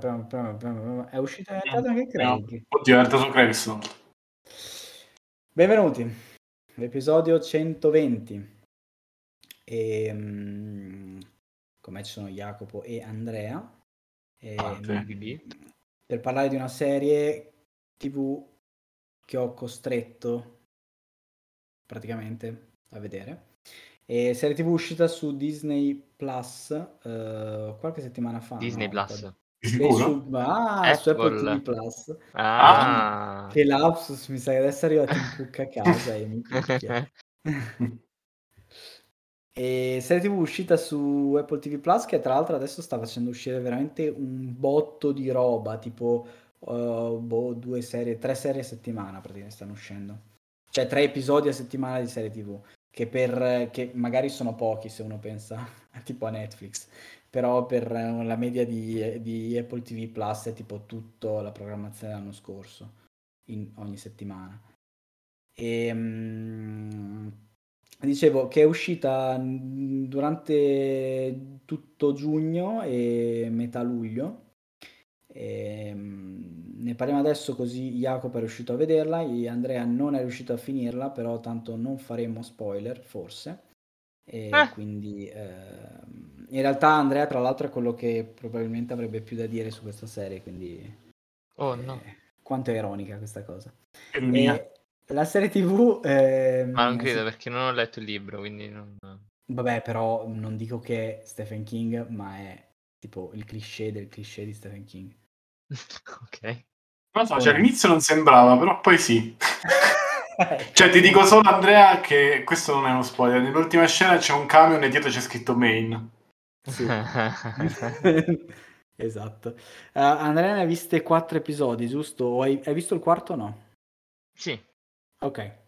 proviamo, proviamo, proviamo. È uscito è entrato anche Craig. Oddio, è entrato Craig stavolta. Benvenuti, l'episodio 120. E, mm, con me ci sono Jacopo e Andrea. E, Parte. mm, per parlare di una serie TV che ho costretto praticamente a vedere. E serie TV uscita su Disney Plus eh, qualche settimana fa. Disney no? Plus. Su, ah, su Apple. TV Plus. Ah. Che lapsus, mi sa che adesso è arrivato in cucca a casa e mi picchia. E serie TV uscita su Apple TV Plus che tra l'altro adesso sta facendo uscire veramente un botto di roba, tipo uh, boh, due serie, tre serie a settimana praticamente stanno uscendo. Cioè tre episodi a settimana di serie TV, che per che magari sono pochi se uno pensa tipo a Netflix, però per eh, la media di, di Apple TV Plus è tipo tutta la programmazione dell'anno scorso, in ogni settimana. E, mm, dicevo che è uscita durante tutto giugno e metà luglio. E, mm, ne parliamo adesso così Jacopo è riuscito a vederla Andrea non è riuscito a finirla, però tanto non faremo spoiler, forse. E Eh. quindi ehm, in realtà Andrea tra l'altro è quello che probabilmente avrebbe più da dire su questa serie, quindi Oh no. eh, quanto è ironica questa cosa. E la serie TV ehm, Ma non credo si- perché non ho letto il libro, quindi non... Vabbè, però non dico che è Stephen King, ma è tipo il cliché del cliché di Stephen King. ok. Non so, cioè all'inizio non sembrava, però poi sì. Cioè, ti dico solo, Andrea, che questo non è uno spoiler. Nell'ultima scena c'è un camion e dietro c'è scritto main. Sì. Esatto. Uh, Andrea ne ha viste quattro episodi, giusto? O hai, hai visto il quarto o no? sì. Ok.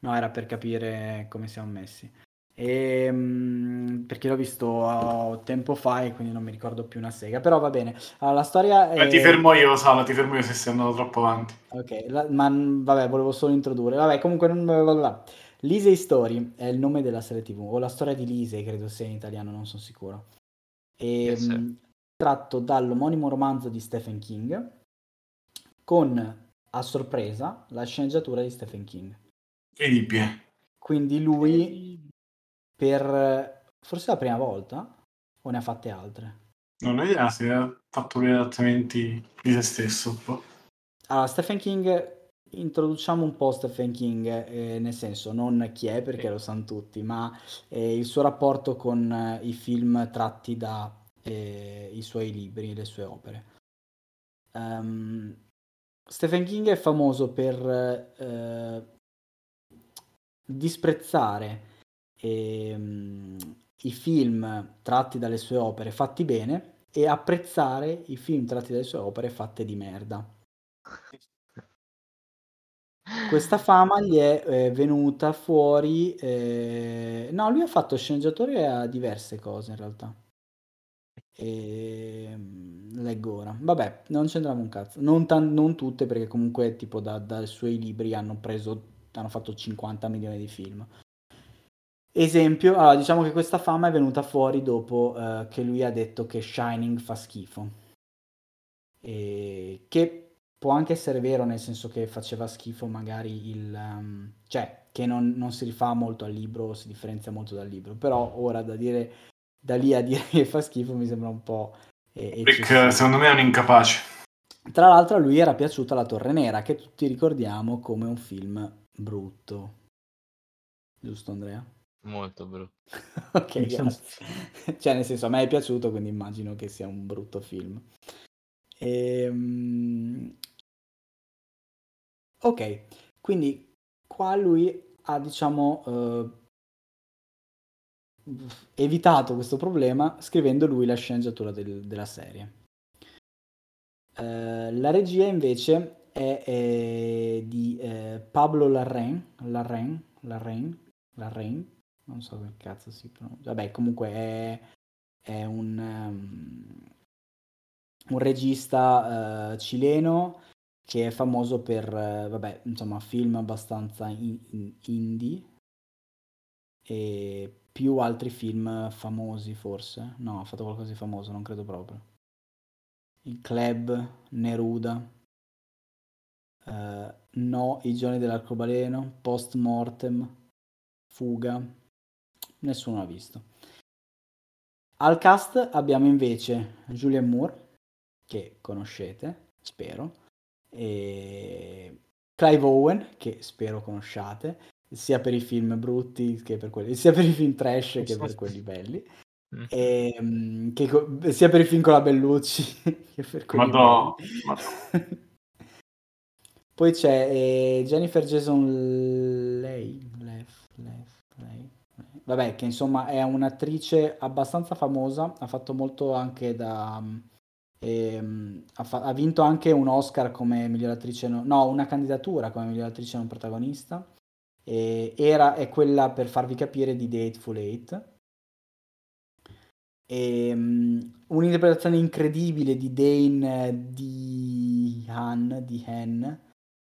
No, era per capire come siamo messi. Ehm, perché l'ho visto uh, tempo fa e quindi non mi ricordo più una sega. Però va bene. Allora, la storia Eh, è... ti fermo io, Sala, ti fermo io se stai andando troppo avanti. Ok, la- ma vabbè, volevo solo introdurre. Vabbè, comunque, non- bla Story è il nome della serie TV, o la storia di Lisey, credo sia in italiano, non sono sicuro. E, Yes, sir. mh, tratto dall'omonimo romanzo di Stephen King, con, a sorpresa, la sceneggiatura di Stephen King. Incredibile. Quindi lui, per forse la prima volta, o ne ha fatte altre? Non ho idea se ha fatto gli adattamenti di se stesso. Allora, Stephen King, introduciamo un po' Stephen King, eh, nel senso non chi è perché lo sanno tutti, ma eh, il suo rapporto con eh, i film tratti da eh, i suoi libri, le sue opere. Ehm, Stephen King è famoso per eh, disprezzare ehm, i film tratti dalle sue opere fatti bene e apprezzare i film tratti dalle sue opere fatte di merda. Questa fama gli è eh, venuta fuori. eh, No, lui ha fatto sceneggiatore a diverse cose in realtà. Ehm, leggo ora. Vabbè, non c'entrava un cazzo. Non, tan- non tutte, perché comunque, tipo, da- dai suoi libri hanno preso. Hanno fatto 50 milioni di film. Esempio, allora, diciamo che questa fama è venuta fuori dopo eh, che lui ha detto che Shining fa schifo. E che può anche essere vero, nel senso che faceva schifo magari il... um, cioè, che non, non si rifà molto al libro, si differenzia molto dal libro, però ora da dire, da lì a dire che fa schifo mi sembra un po' eh, Rick, secondo me è un incapace. Tra l'altro a lui era piaciuta La Torre Nera, che tutti ricordiamo come un film brutto. Giusto Andrea? Molto brutto. ok, grazie. Cioè, nel senso, a me è piaciuto, quindi immagino che sia un brutto film. Ehm, Ok, quindi qua lui ha, diciamo, eh, evitato questo problema scrivendo lui la sceneggiatura del- della serie. Eh, la regia invece è, è di eh, Pablo Larraín, Larraín, Larraín, Larraín, non so come cazzo si pronuncia. Vabbè, comunque è, è un, um, un regista eh, cileno che è famoso per, eh, vabbè, insomma, film abbastanza in- in- indie e più altri film famosi forse. No, ha fatto qualcosa di famoso, non credo proprio. il club, Neruda, eh, No, i giorni dell'arcobaleno, Post Mortem, Fuga, nessuno ha visto. Al cast abbiamo invece Julian Moore, che conoscete, spero, e Clive Owen, che spero conosciate, sia per i film brutti che per quelli, sia per i film trash che per quelli belli. Mm. E, mm, che co- sia per i film con la Bellucci che per quelli belli. madò. Poi c'è eh, Jennifer Jason Leigh. Vabbè, che insomma è un'attrice abbastanza famosa, ha fatto molto anche da... ehm, ha, fa- ha vinto anche un Oscar come miglior attrice, no, no, una candidatura come miglior attrice non protagonista. E era, è quella per farvi capire di The Hateful Eight. E, um, un'interpretazione incredibile di Dane di Han, di Han,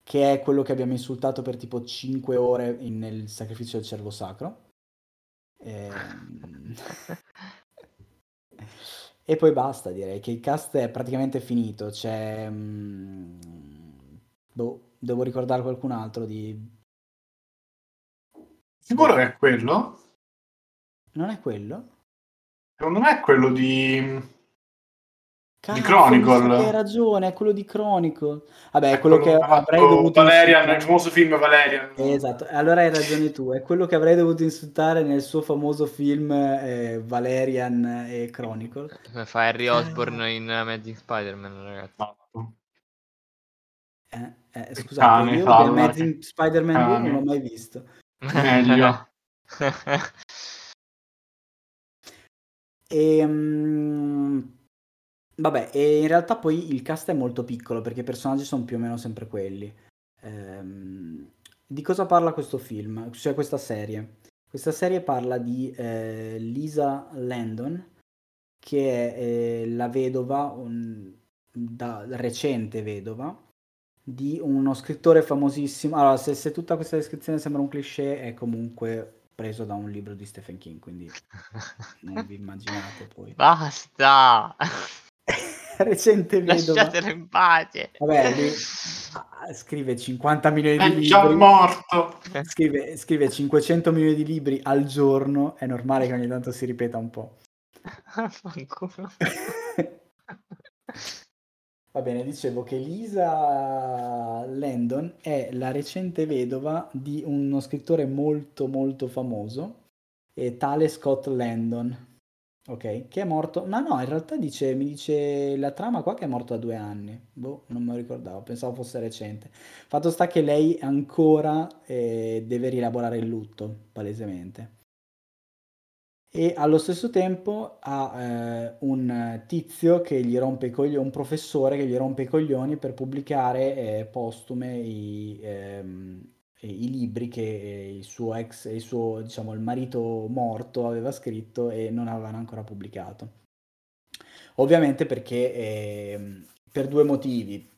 che è quello che abbiamo insultato per tipo 5 ore in- nel sacrificio del cervo sacro. Ehm, E poi basta, direi che il cast è praticamente finito. C'è. mm, boh, devo ricordare qualcun altro di. Sicuro che è quello? Non è quello? Secondo me è quello di... Cazzo, Chronicle. sa che hai ragione, è quello di Chronicle. Vabbè, è è quello che avrei dovuto Valerian, insultare. il famoso film Valerian. Esatto, allora hai ragione tu, è quello che avrei dovuto insultare nel suo famoso film eh, Valerian e Chronicle. Come fa Harry Osborn in Amazing Spider-Man, ragazzi. Esatto. Eh, eh, scusate, cane, io The Amazing Spider-Man 2 non l'ho mai visto. Meglio. E, mm, vabbè, e in realtà poi il cast è molto piccolo perché i personaggi sono più o meno sempre quelli. Ehm, di cosa parla questo film? Cioè questa serie? Questa serie parla di eh, Lisa Landon, che è eh, la vedova, un- da recente vedova, di uno scrittore famosissimo. Allora, se, se tutta questa descrizione sembra un cliché, è comunque preso da un libro di Stephen King, quindi non vi immaginate poi. Basta! recente vedova. Lasciatelo in pace. Vabbè, lui ah, scrive 50 milioni di È già libri. morto. Scrive, scrive 500 milioni di libri al giorno, è normale che ogni tanto si ripeta un po'. Fanculo. Va bene, dicevo che Lisa Landon è la recente vedova di uno scrittore molto molto famoso, e tale Scott Landon, ok? Che è morto, ma no, in realtà dice, mi dice la trama qua che è morto da due anni, boh, non me lo ricordavo, pensavo fosse recente. Fatto sta che lei ancora eh, deve rielaborare il lutto, palesemente. E allo stesso tempo ha eh, un tizio che gli rompe i coglioni, un professore che gli rompe i coglioni per pubblicare eh, postume i, ehm, i libri che eh, il suo ex, il suo, diciamo, il marito morto aveva scritto e non avevano ancora pubblicato. Ovviamente perché ehm, per due motivi,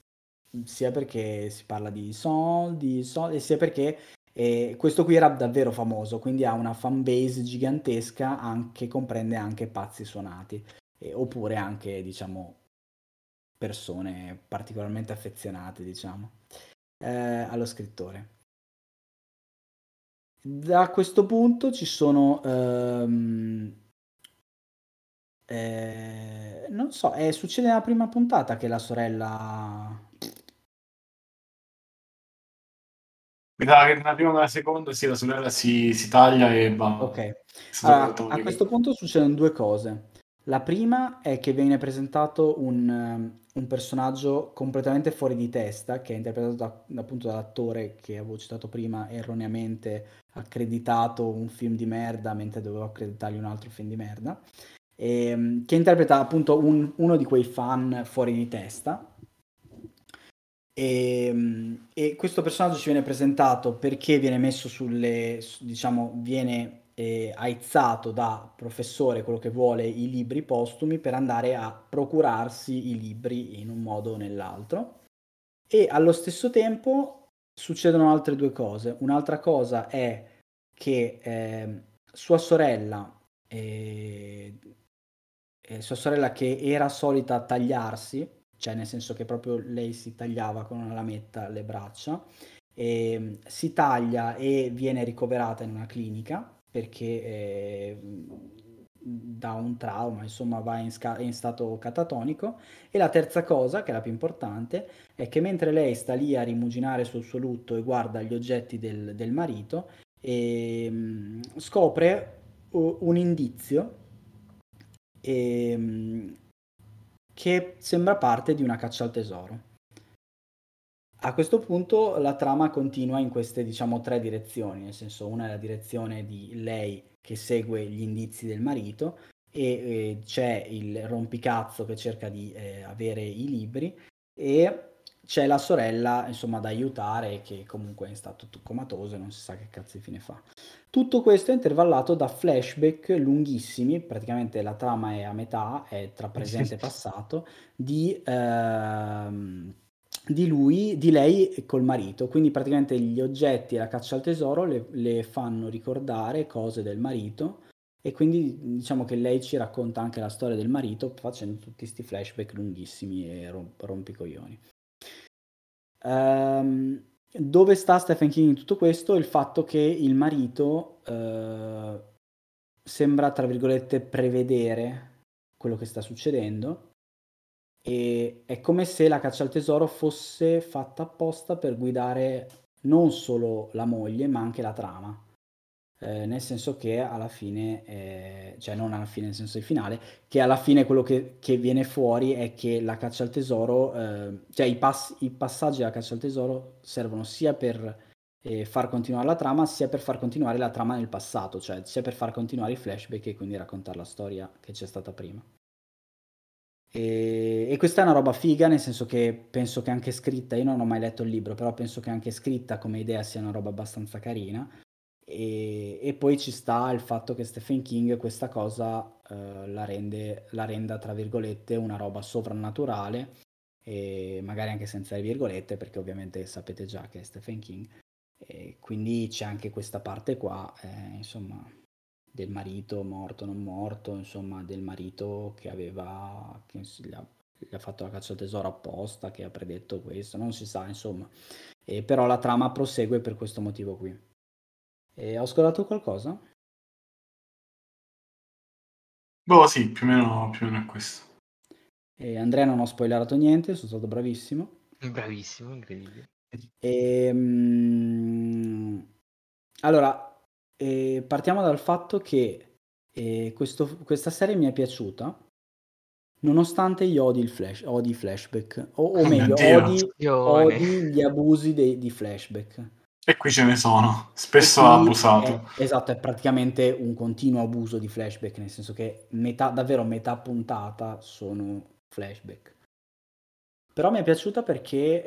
sia perché si parla di soldi, soldi, sia perché e questo qui era davvero famoso, quindi ha una fan base gigantesca anche, comprende anche pazzi suonati, e- oppure anche, diciamo, persone particolarmente affezionate, diciamo, eh, allo scrittore. Da questo punto ci sono, ehm, eh, non so, eh, succede nella prima puntata che la sorella Mi dà che nella prima e nella seconda sì, la sorella si, si taglia e va. Ok, allora, a questo punto succedono due cose. La prima è che viene presentato un, um, un personaggio completamente fuori di testa, che è interpretato da- appunto dall'attore che avevo citato prima, erroneamente accreditato un film di merda, mentre dovevo accreditargli un altro film di merda, ehm, che interpreta appunto un- uno di quei fan fuori di testa. E, e questo personaggio ci viene presentato perché viene messo sulle, su- diciamo, viene eh, aizzato da professore, quello che vuole, i libri postumi per andare a procurarsi i libri in un modo o nell'altro. E allo stesso tempo succedono altre due cose. Un'altra cosa è che eh, sua sorella, eh, eh, sua sorella che era solita tagliarsi, cioè nel senso che proprio lei si tagliava con una lametta le braccia, e, si taglia e viene ricoverata in una clinica perché eh, da un trauma, insomma va in, sca- in, stato catatonico. E la terza cosa, che è la più importante, è che mentre lei sta lì a rimuginare sul suo lutto e guarda gli oggetti del, del marito, e, scopre un indizio e, che sembra parte di una caccia al tesoro. A questo punto la trama continua in queste, diciamo, tre direzioni, nel senso una è la direzione di lei che segue gli indizi del marito e eh, c'è il rompicazzo che cerca di eh, avere i libri e c'è la sorella, insomma, da aiutare che comunque è in stato comatoso e non si sa che cazzo di fine fa. Tutto questo è intervallato da flashback lunghissimi, praticamente la trama è a metà, è tra presente e passato, di, ehm, di lui, di lei col marito. Quindi praticamente gli oggetti e la caccia al tesoro le, le fanno ricordare cose del marito e quindi diciamo che lei ci racconta anche la storia del marito facendo tutti questi flashback lunghissimi e rompicoglioni. Um, dove sta Stephen King in tutto questo? Il fatto che il marito uh, sembra, tra virgolette, prevedere quello che sta succedendo e è come se la caccia al tesoro fosse fatta apposta per guidare non solo la moglie ma anche la trama eh, nel senso che alla fine, eh, cioè non alla fine nel senso di finale, che alla fine quello che, che viene fuori è che la caccia al tesoro, eh, cioè i, pass- i, passaggi della caccia al tesoro servono sia per eh, far continuare la trama, sia per far continuare la trama nel passato, cioè sia per far continuare i flashback e quindi raccontare la storia che c'è stata prima. E, e, questa è una roba figa, nel senso che penso che anche scritta, io non ho mai letto il libro, però penso che anche scritta come idea sia una roba abbastanza carina. E, e, poi ci sta il fatto che Stephen King questa cosa eh, la, rende, la renda, tra virgolette, una roba sovrannaturale, e magari anche senza le virgolette, perché ovviamente sapete già che è Stephen King. E quindi c'è anche questa parte qua, eh, insomma, del marito morto, non morto, insomma, del marito che aveva, che gli ha, gli ha fatto la caccia al tesoro apposta, che ha predetto questo, non si sa, insomma. E però la trama prosegue per questo motivo qui. E ho scordato qualcosa? Boh, sì, più o meno, più o meno è questo. E Andrea non ho spoilerato niente, sono stato bravissimo. Bravissimo, incredibile. E, um, allora, eh, partiamo dal fatto che eh, questo, questa serie mi è piaciuta, nonostante io odi il flash, odi i flashback, o, o meglio, odi, odi, gli abusi dei, di flashback. E qui ce ne sono, spesso ha abusato. È, esatto, è praticamente un continuo abuso di flashback, nel senso che metà, davvero metà puntata sono flashback. Però mi è piaciuta perché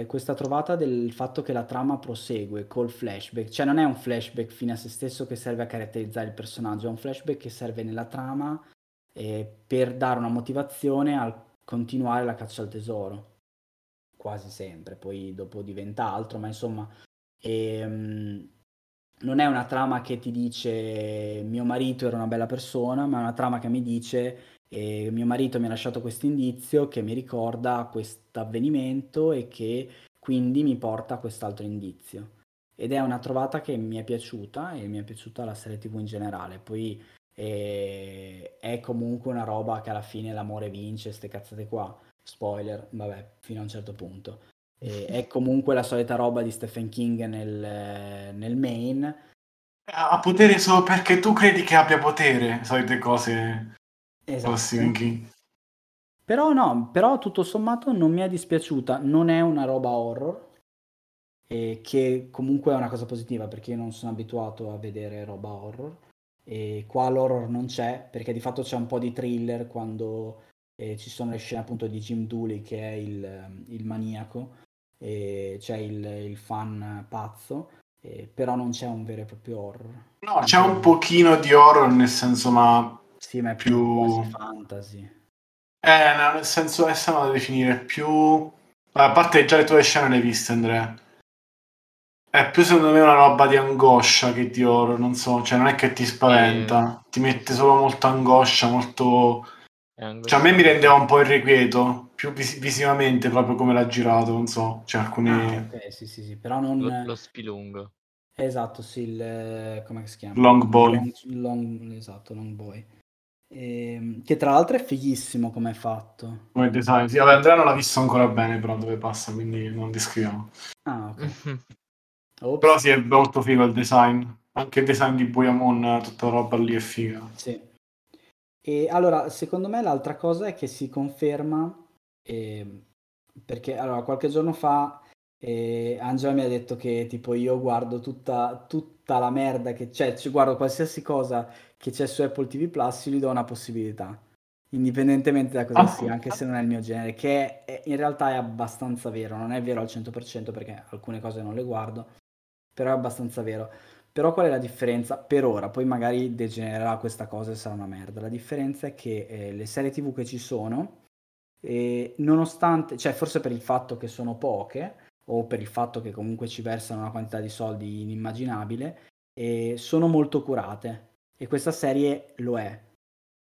eh, questa trovata del fatto che la trama prosegue col flashback, cioè non è un flashback fine a se stesso che serve a caratterizzare il personaggio, è un flashback che serve nella trama eh, per dare una motivazione al continuare la caccia al tesoro. Quasi sempre, poi dopo diventa altro, ma insomma e, um, non è una trama che ti dice mio marito era una bella persona, ma è una trama che mi dice eh, mio marito mi ha lasciato questo indizio che mi ricorda questo avvenimento e che quindi mi porta a quest'altro indizio. Ed è una trovata che mi è piaciuta e mi è piaciuta la serie TV in generale. Poi eh, è comunque una roba che alla fine l'amore vince, ste cazzate qua. Spoiler, vabbè, fino a un certo punto. E è comunque la solita roba di Stephen King nel, nel main. Ha potere solo perché tu credi che abbia potere, solite cose. Esatto. King. Però no, però tutto sommato non mi è dispiaciuta, non è una roba horror, e che comunque è una cosa positiva perché io non sono abituato a vedere roba horror e qua l'horror non c'è perché di fatto c'è un po' di thriller quando eh, ci sono le scene appunto di Jim Dooley che è il, il maniaco c'è il, il fan pazzo, eh, però non c'è un vero e proprio horror. No, c'è un pochino di horror nel senso, ma... Sì, ma è più, più... quasi fantasy. Eh, no, nel senso, essa non da definire più... A parte già le tue scene le hai viste, Andrea. È più secondo me una roba di angoscia che di horror, non so, cioè non è che ti spaventa, eh. ti mette solo molta angoscia, molto... Cioè a me mi rendeva un po' irrequieto più vis- visivamente proprio come l'ha girato, non so, c'è alcune... Ah, ok, sì, sì, sì, però non... Lo, lo spilungo. Esatto, sì, il... come si chiama? Long Boy. Long, long- esatto, Long Boy. Ehm, che tra l'altro è fighissimo come è fatto. Come design. Sì, vabbè, Andrea non l'ha visto ancora bene, però dove passa, quindi non descriviamo. Ah, ok. Però sì, è molto figo il design. Anche il design di Boyamon, tutta roba lì è figa. sì. E allora, secondo me l'altra cosa è che si conferma, ehm, perché allora qualche giorno fa eh, Angela mi ha detto che tipo io guardo tutta, tutta la merda che c'è, cioè guardo qualsiasi cosa che c'è su Apple TV Plus, io gli do una possibilità, indipendentemente da cosa Ah. sia, anche se non è il mio genere, che è- in realtà è abbastanza vero, non è vero al 100% perché alcune cose non le guardo, però è abbastanza vero. Però qual è la differenza? Per ora, poi magari degenererà questa cosa e sarà una merda. La differenza è che eh, le serie TV che ci sono, eh, nonostante, cioè forse per il fatto che sono poche, o per il fatto che comunque ci versano una quantità di soldi inimmaginabile, eh, sono molto curate. E questa serie lo è.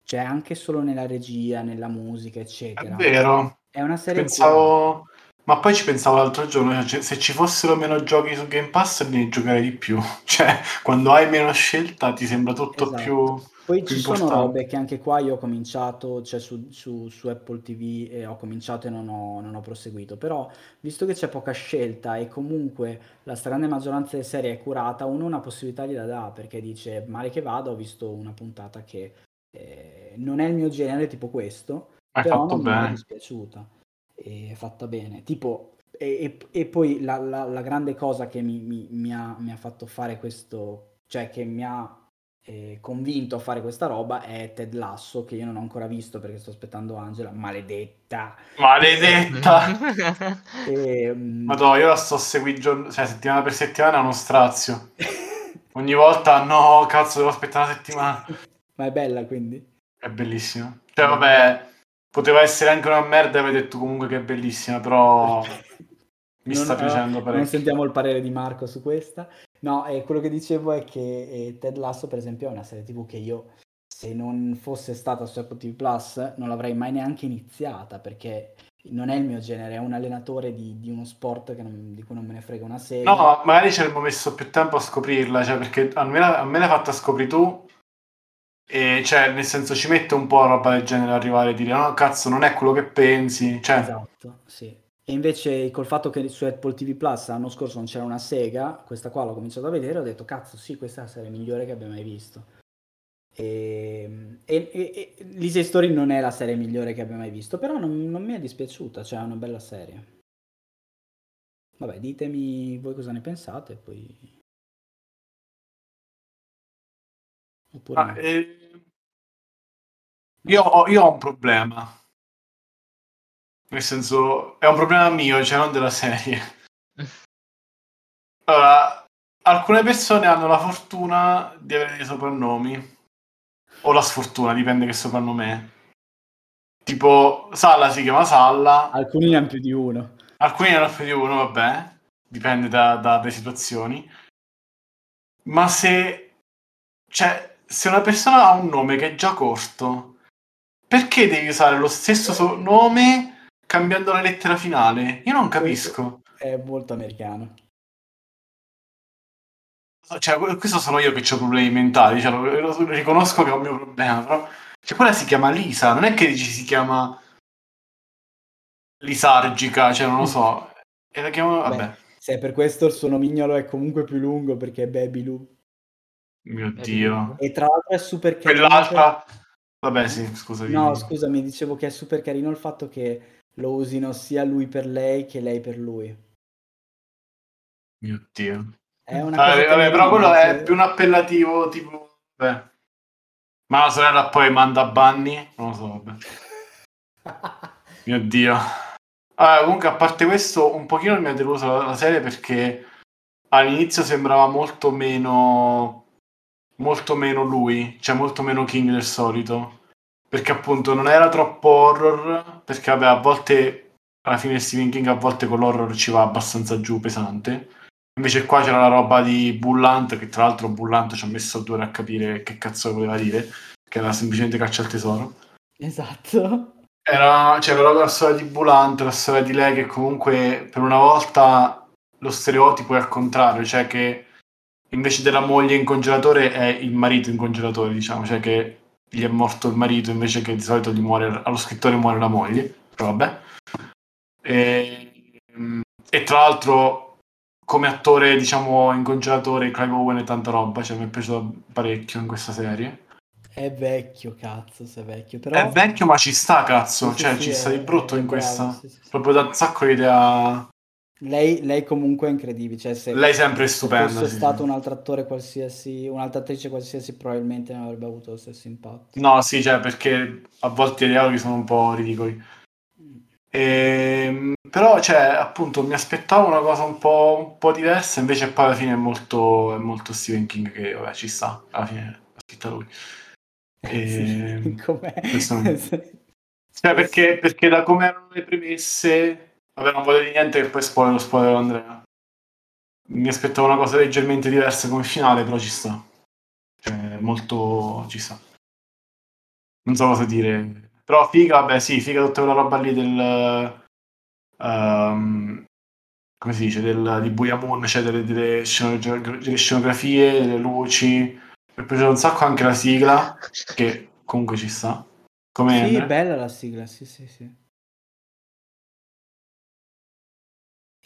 Cioè anche solo nella regia, nella musica, È eccetera. vero. È una serie. Pensavo... Ma poi ci pensavo l'altro giorno, cioè, se ci fossero meno giochi su Game Pass ne giocherei di più. Cioè, quando hai meno scelta ti sembra tutto Esatto. più... Poi ci sono robe che anche qua io ho cominciato, cioè su, su- su Apple TV e ho cominciato e non ho, non ho proseguito, però visto che c'è poca scelta e comunque la stragrande maggioranza delle serie è curata, uno una possibilità gliela dà perché dice male che vada, ho visto una puntata che eh, non è il mio genere, tipo questo, Hai però fatto non mi è bene. dispiaciuta, è fatta bene. Tipo, e, e- e poi la, la- la grande cosa che mi, mi- mi ha, mi ha fatto fare questo, cioè che mi ha eh, convinto a fare questa roba è Ted Lasso, che io non ho ancora visto perché sto aspettando Angela, maledetta. Maledetta! E, mm, Madonna, io la sto seguendo cioè, settimana per settimana, è uno strazio. Ogni volta, no, cazzo, devo aspettare una settimana. Ma è bella quindi? È bellissima. Cioè, vabbè, poteva essere anche una merda avevi detto comunque che è bellissima, però mi Non- sta piacendo Non parecchio. sentiamo il parere di Marco su questa. No, e quello che dicevo è che eh, Ted Lasso, per esempio, è una serie TV che io, se non fosse stata su Apple TV Plus, non l'avrei mai neanche iniziata perché non è il mio genere. È un allenatore di, di uno sport non- di cui non me ne frega una serie. No, magari ci avremmo messo più tempo a scoprirla, cioè, perché a me, la- a me l'hai fatta scoprire tu, e cioè, nel senso, ci mette un po' roba del genere ad arrivare e dire, no, cazzo, non è quello che pensi, cioè, Esatto, sì. E invece col fatto che su Apple TV Plus l'anno scorso non c'era una sega, questa qua l'ho cominciato a vedere e ho detto, cazzo, sì, questa è la serie migliore che abbia mai visto. E, e, e- e Lisa Story non è la serie migliore che abbia mai visto, però non, non mi è dispiaciuta, cioè è una bella serie. Vabbè, ditemi voi cosa ne pensate, poi... Oppure ah, eh, io, ho, io ho un problema. Nel senso, è un problema mio, cioè non della serie. Allora, alcune persone hanno la fortuna di avere dei soprannomi, o la sfortuna, dipende che soprannome è. Tipo, Salla si chiama Salla, Alcuni ne hanno più di uno. alcuni ne hanno più di uno, vabbè, dipende da- da- dalle situazioni. Ma se, cioè, se una persona ha un nome che è già corto, perché devi usare lo stesso so- nome cambiando la lettera finale? Io non capisco. È molto americano. Cioè, que- questo sono io che ho problemi mentali, cioè, lo, lo- riconosco che è un mio problema, però... Cioè, quella si chiama Lisa, non è che dici si chiama Lisargica, cioè, non lo so. E la chiamo... Vabbè, Beh, se è per questo il suo nomignolo è comunque più lungo perché è Baby Lou. mio Dio. E tra l'altro è super carino. Quell'altra... Vabbè, sì, scusa. No, scusami, dicevo che è super carino il fatto che lo usino sia lui per lei che lei per lui. Mio Dio. È una Vabbè, cosa vabbè, però quello è perché- più un appellativo, tipo... Vabbè. Ma la sorella poi manda Bunny? Non lo so, vabbè. Mio Dio. Ah, comunque, a parte questo, un pochino mi ha deluso la, la serie perché all'inizio sembrava molto meno molto meno lui, cioè molto meno King del solito. Perché appunto non era troppo horror, perché vabbè, a volte alla fine Stephen King a volte con l'horror ci va abbastanza giù pesante. Invece qua c'era la roba di Bullant, che tra l'altro Bullant ci ha messo due ore a capire che cazzo voleva dire, che era semplicemente caccia al tesoro. Esatto. Era, c'era la, la storia di Bulante, la storia di lei che comunque per una volta lo stereotipo è al contrario, cioè che invece della moglie in congelatore è il marito in congelatore, diciamo, cioè che gli è morto il marito invece che di solito gli muore, allo scrittore muore la moglie, però vabbè. E, e tra l'altro come attore, diciamo, in congelatore Clive Owen e tanta roba, cioè mi è piaciuto parecchio in questa serie. È vecchio, cazzo, se è vecchio. Però... È vecchio, ma ci sta, cazzo. Sì, cioè, sì, ci è- sta di brutto in bravo, questa. sì, sì, sì. Proprio da un sacco di idea. Lei, lei comunque è incredibile. Cioè, se, Lei sempre è se stupenda. fosse sì, stato un altro attore qualsiasi, un'altra attrice qualsiasi, probabilmente non avrebbe avuto lo stesso impatto. No, sì, cioè, perché a volte i dialoghi sono un po' ridicoli. Ehm, però, cioè, appunto, mi aspettavo una cosa un po', un po' diversa, invece poi alla fine è molto, è molto Stephen King che, vabbè, ci sta. Alla fine l'ha scritta lui. Ehm, Sì, com'è? questo Cioè, perché, perché da come erano le premesse, vabbè, non voglio dire niente che poi spoiler lo spoiler Andrea. Mi aspettavo una cosa leggermente diversa come finale, però ci sta. Cioè, molto ci sta. Non so cosa dire. Però figa, vabbè, sì, figa tutta quella roba lì del. ehm, come si dice? Del, di Buia Moon, cioè delle, delle delle scenografie, delle luci. Mi è piaciuta un sacco anche la sigla, che comunque ci sta. Come Sì, Andrea? bella la sigla, sì, sì, sì.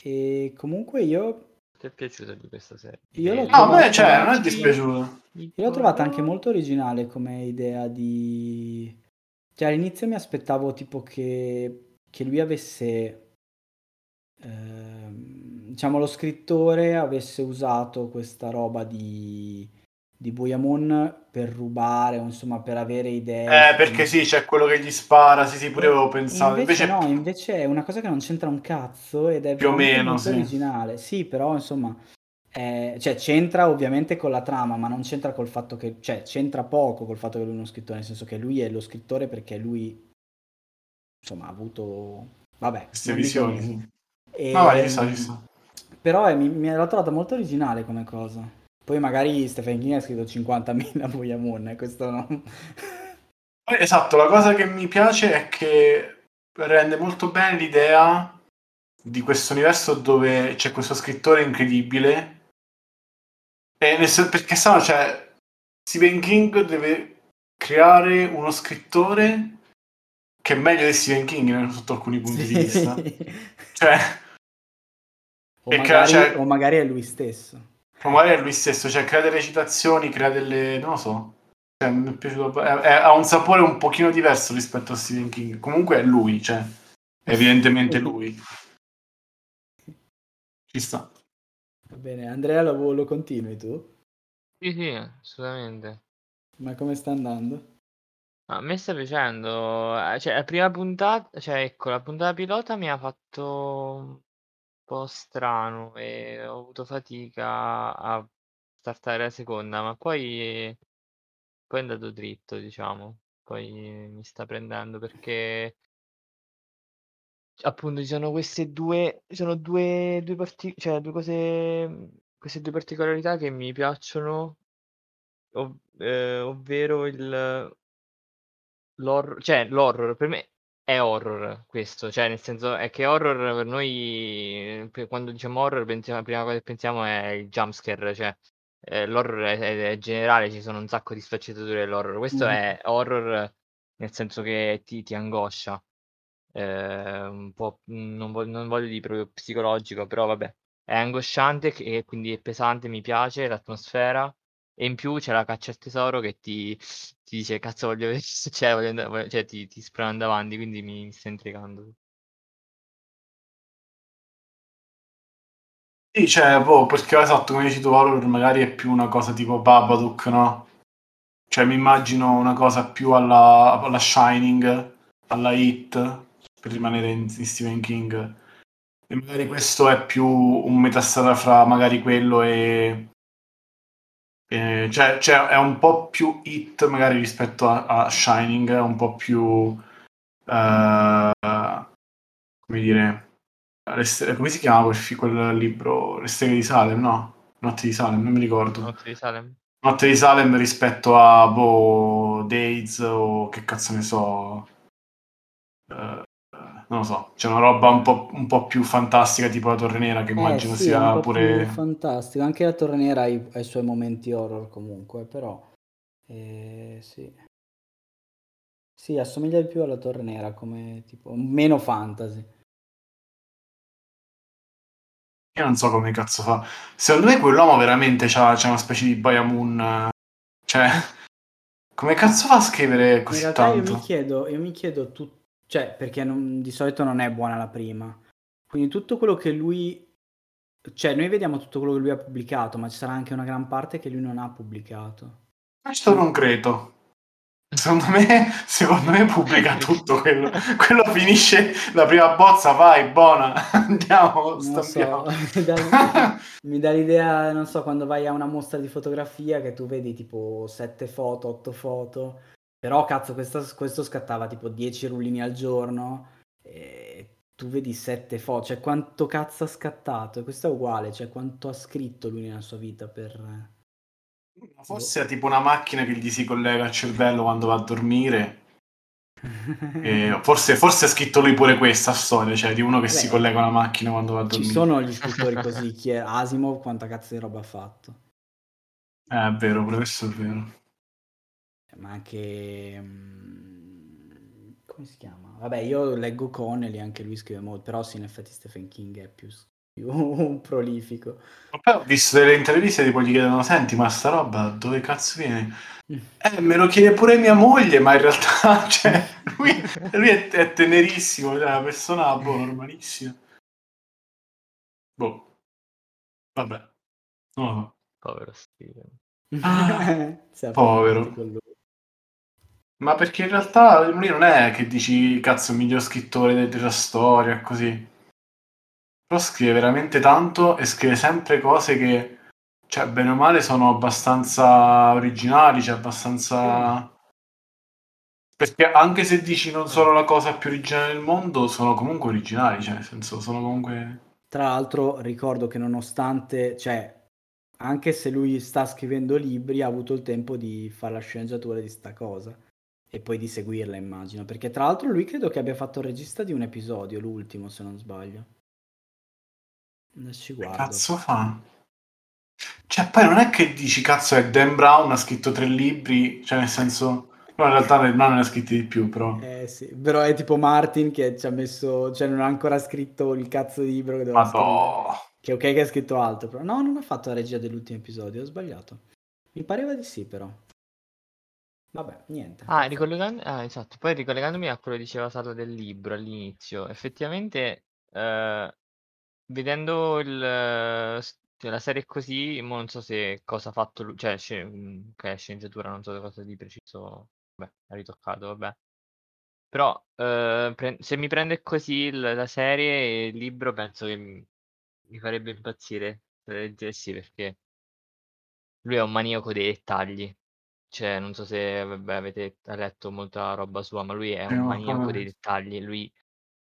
E comunque io, Ti è piaciuto di questa serie? Io l'ho Eh, No, a me, trovata- cioè, non è dispiaciuto. io l'ho trovata anche molto originale come idea di... Cioè all'inizio mi aspettavo tipo che, che lui avesse... ehm, diciamo lo scrittore avesse usato questa roba di, di Boyamon per rubare o insomma per avere idee. Eh, perché sì, c'è quello che gli spara, sì, sì, pure avevo pensato. Invece, Invece, no, invece è una cosa che non c'entra un cazzo ed è Più o meno, sì. originale. Sì, però insomma, eh, cioè c'entra ovviamente con la trama, ma non c'entra col fatto che, cioè c'entra poco col fatto che lui è uno scrittore, nel senso che lui è lo scrittore perché lui, insomma, ha avuto, vabbè, queste visioni, sì. E- No, vai, ci sta, ci sta. Però eh, mi, mi l'ho trovata molto originale come cosa. Poi magari Stephen King ha scritto 50.000 Boyamon, eh, questo no. Esatto, la cosa che mi piace è che rende molto bene l'idea di questo universo dove c'è questo scrittore incredibile. Nel perché sennò, cioè, Stephen King deve creare uno scrittore che è meglio di Stephen King sotto alcuni punti di vista. o, Cioè, perché, magari, cioè- o magari è lui stesso. Ma magari è lui stesso, cioè crea delle citazioni, crea delle... non lo so. Cioè, mi è piaciuto... è- è- ha un sapore un pochino diverso rispetto a Stephen King. Comunque è lui, cioè, è evidentemente lui. Ci sta. Va bene, Andrea lo, lo continui tu? Sì, sì, assolutamente. Ma come sta andando? A me sta piacendo. Cioè, la prima puntata, cioè, ecco, la puntata pilota mi ha fatto po' strano e ho avuto fatica a startare la seconda, ma poi, poi è andato dritto, diciamo. Poi mi sta prendendo perché appunto ci sono queste due, ci sono due, due, parti- cioè, due cose, queste due particolarità che mi piacciono, ov- eh, ovvero il L'horror, cioè l'horror per me è horror questo, cioè nel senso è che horror per noi, per- quando diciamo horror, pensiamo, la prima cosa che pensiamo è il jumpscare, cioè eh, l'horror è, è- è generale, ci sono un sacco di sfaccettature dell'horror. Questo Mhm. è horror nel senso che ti, ti angoscia, eh, un po', non, voglio, non voglio dire proprio psicologico, però vabbè, è angosciante che- e quindi è pesante, mi piace l'atmosfera. E in più c'è la caccia al tesoro che ti, ti dice cazzo voglio vedere che succede, voglio andare, voglio-" cioè ti, ti sprona davanti, quindi mi, mi sta intrigando. Sì, cioè, boh, perché esatto, come dici tu, horror magari è più una cosa tipo Babadook, no? Cioè, mi immagino una cosa più alla, alla Shining, alla Hit, per rimanere in, in Stephen King. E magari questo è più un metastrada fra magari quello e... e- cioè, cioè, è un po' più Hit magari rispetto a, a Shining, è un po' più... eh, come dire... st- come si chiama quel, quel libro? Le streghe di Salem, no? Notte di Salem, non mi ricordo. Notte di Salem? Notte di Salem rispetto a boh, Days o che cazzo ne so. eh, non lo so, c'è una roba un po', un po' più fantastica tipo la Torre Nera che Eh immagino sì, sia pure... più fantastico. Anche la Torre Nera ha i, ha i suoi momenti horror comunque, però eh, sì. Sì, assomiglia di più alla Torre Nera come tipo meno fantasy. Io non so come cazzo fa. Secondo me quell'uomo veramente c'ha, c'ha una specie di Bayamoon. eh, Cioè, come cazzo fa a scrivere In così realtà io mi tanto? chiedo, io mi chiedo tu, cioè, perché non- di solito non è buona la prima. Quindi tutto quello che lui, cioè, noi vediamo tutto quello che lui ha pubblicato, ma ci sarà anche una gran parte che lui non ha pubblicato. Questo non credo. Secondo me, secondo me pubblica tutto quello. Quello finisce la prima bozza, vai, buona, andiamo, lo so, stampiamo. mi dà, mi dà l'idea, non so, quando vai a una mostra di fotografia che tu vedi tipo sette foto, otto foto, però cazzo questo, questo scattava tipo 10 rullini al giorno e tu vedi sette foto, cioè quanto cazzo ha scattato? E questo è uguale, cioè quanto ha scritto lui nella sua vita per... Forse è tipo una macchina che gli si collega al cervello quando va a dormire. E forse, forse ha scritto lui pure questa storia, cioè di uno che si Beh, collega a una macchina quando va a Ci dormire. sono gli scrittori così, chi è Asimov, quanta cazzo di roba ha fatto? Eh, è vero, pure questo è vero. Ma anche mm, come si chiama? Vabbè, io leggo Connelly, anche lui scrive molto, però sì, in effetti Stephen King è più, più prolifico. Poi ho visto delle interviste tipo gli chiedono: Senti, ma sta roba dove cazzo viene? Eh, me lo chiede pure mia moglie, ma in realtà, cioè, lui, lui è, è tenerissimo, cioè, è una persona boh, normalissima. Boh, vabbè, so. Povero Steven. Ah, povero. Ma perché in realtà lui non è che dici cazzo il miglior scrittore de- della storia, così. Però scrive veramente tanto e scrive sempre cose che, cioè, bene o male, sono abbastanza originali, cioè abbastanza... Perché anche se dici non sono la cosa più originale del mondo, sono comunque originali, cioè, nel senso, sono comunque... Tra l'altro ricordo che nonostante, cioè, anche se lui sta scrivendo libri, ha avuto il tempo di fare la sceneggiatura di sta cosa e poi di seguirla, immagino. Perché tra l'altro lui credo che abbia fatto il regista di un episodio, l'ultimo, se non sbaglio. Adesso ci Che guardo. cazzo fa? Cioè, poi non è che dici cazzo è Dan Brown, ha scritto tre libri, cioè nel senso... No, in realtà Brown ne ha scritti di più, però... Eh sì, però è tipo Martin che ci ha messo, cioè non ha ancora scritto il cazzo di libro che doveva scrivere. Madò. Che ok che ha scritto altro, però no, non ha fatto la regia dell'ultimo episodio, ho sbagliato. Mi pareva di sì, però. Vabbè, niente. Ah, ricollegando... ah, esatto. Poi ricollegandomi a quello che diceva Sala del libro all'inizio, effettivamente, eh, vedendo il, cioè, la serie così, mo non so se cosa ha fatto lui, cioè, sce- mm, che è sceneggiatura, non so cosa di preciso, vabbè, ha ritoccato, vabbè. Però, eh, pre- se mi prende così il- la serie e il libro, penso che mi, farebbe impazzire se leggessi, perché lui è un maniaco dei dettagli. Cioè, non so se vabbè, avete letto molta roba sua, ma lui è un No, maniaco dei dettagli. Lui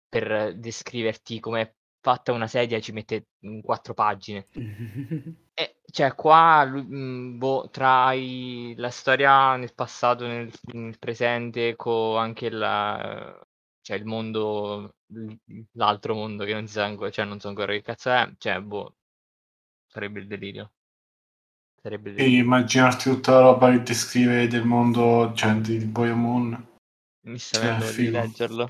per descriverti come è fatta una sedia ci mette mm, quattro pagine. E cioè, qua lui, mm, boh, tra i- la storia nel passato, nel, nel presente, con anche la, cioè il mondo, l- l'altro mondo che non si sa ancora, cioè non so ancora che cazzo è, cioè, boh, sarebbe il delirio. Sarebbe Sì, delirio. immaginarti tutta la roba che descrive del mondo, cioè di Boy Moon. Mi sta Cioè, venendo di figo. leggerlo.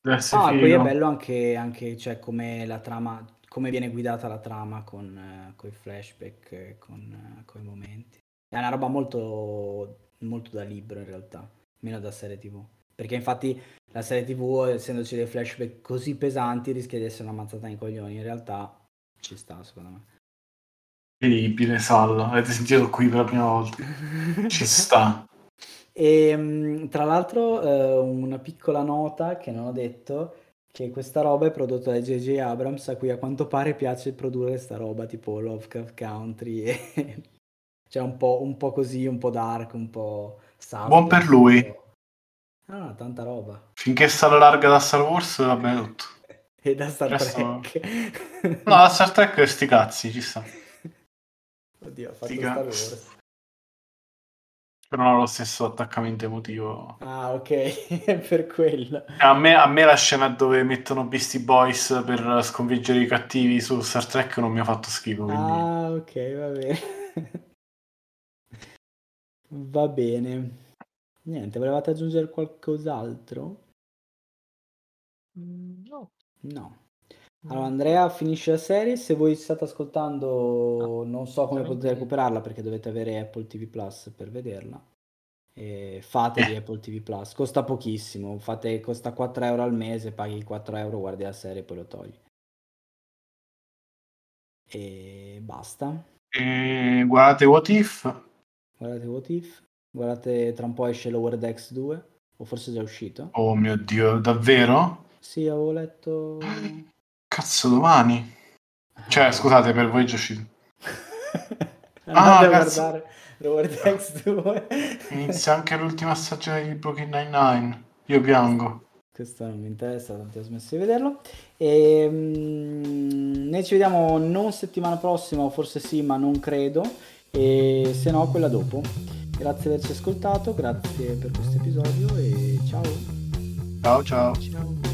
Deve essere Ah, poi è bello anche, anche cioè, come la trama, come viene guidata la trama con, eh, i flashback, eh, con, eh, coi momenti. È una roba molto, molto da libro in realtà, meno da serie tv. Perché infatti la serie tv, essendoci dei flashback così pesanti, rischia di essere una mazzata nei coglioni. In realtà ci sta, secondo me. Incredibile, Sal. Avete sentito qui per la prima volta. Ci sta. E mh, tra l'altro eh, una piccola nota che non ho detto, che questa roba è prodotta da J.J. Abrams, a cui a quanto pare piace produrre sta roba tipo Lovecraft Country, e... cioè un po', un po' così, un po' dark, un po' Buon per lui. po'- Ah, tanta roba. Finché alla larga da Star Wars va bene tutto. E da Star Trek. No, da Star Trek sti cazzi, ci sta. Oddio, ha fatto Figa. Star Wars. però non ho lo stesso attaccamento emotivo. Ah, ok, per quello. A me, a me la scena dove mettono Beastie Boys per sconfiggere i cattivi su Star Trek non mi ha fatto schifo. Quindi... Ah, ok, va bene. va bene. Niente, volevate aggiungere qualcos'altro? Mm, no. No. Allora, Andrea finisce la serie. Se voi state ascoltando, non so come potete recuperarla perché dovete avere Apple TV Plus per vederla. E fatevi Apple TV Plus, costa pochissimo. Fate, costa 4 euro al mese, paghi 4 euro, guardi la serie e poi lo togli. E basta. E guardate What If. Guardate What If. Guardate, tra un po' esce Lower Decks 2, o forse è già uscito. Oh mio dio, davvero? Sì, avevo letto... Cazzo, domani. Cioè, scusate, per voi già uscito. Andate Ah, a cazzo. guardare Lower Decks 2. Inizia anche l'ultima stagione di Brooklyn Nine-Nine. Io piango. Questo non mi interessa, tanto ho smesso di vederlo. E, mm, noi ci vediamo non settimana prossima, o forse sì, ma non credo. E se no, quella dopo. Grazie di averci ascoltato, grazie per questo episodio e ciao. Ciao ciao. Ciao.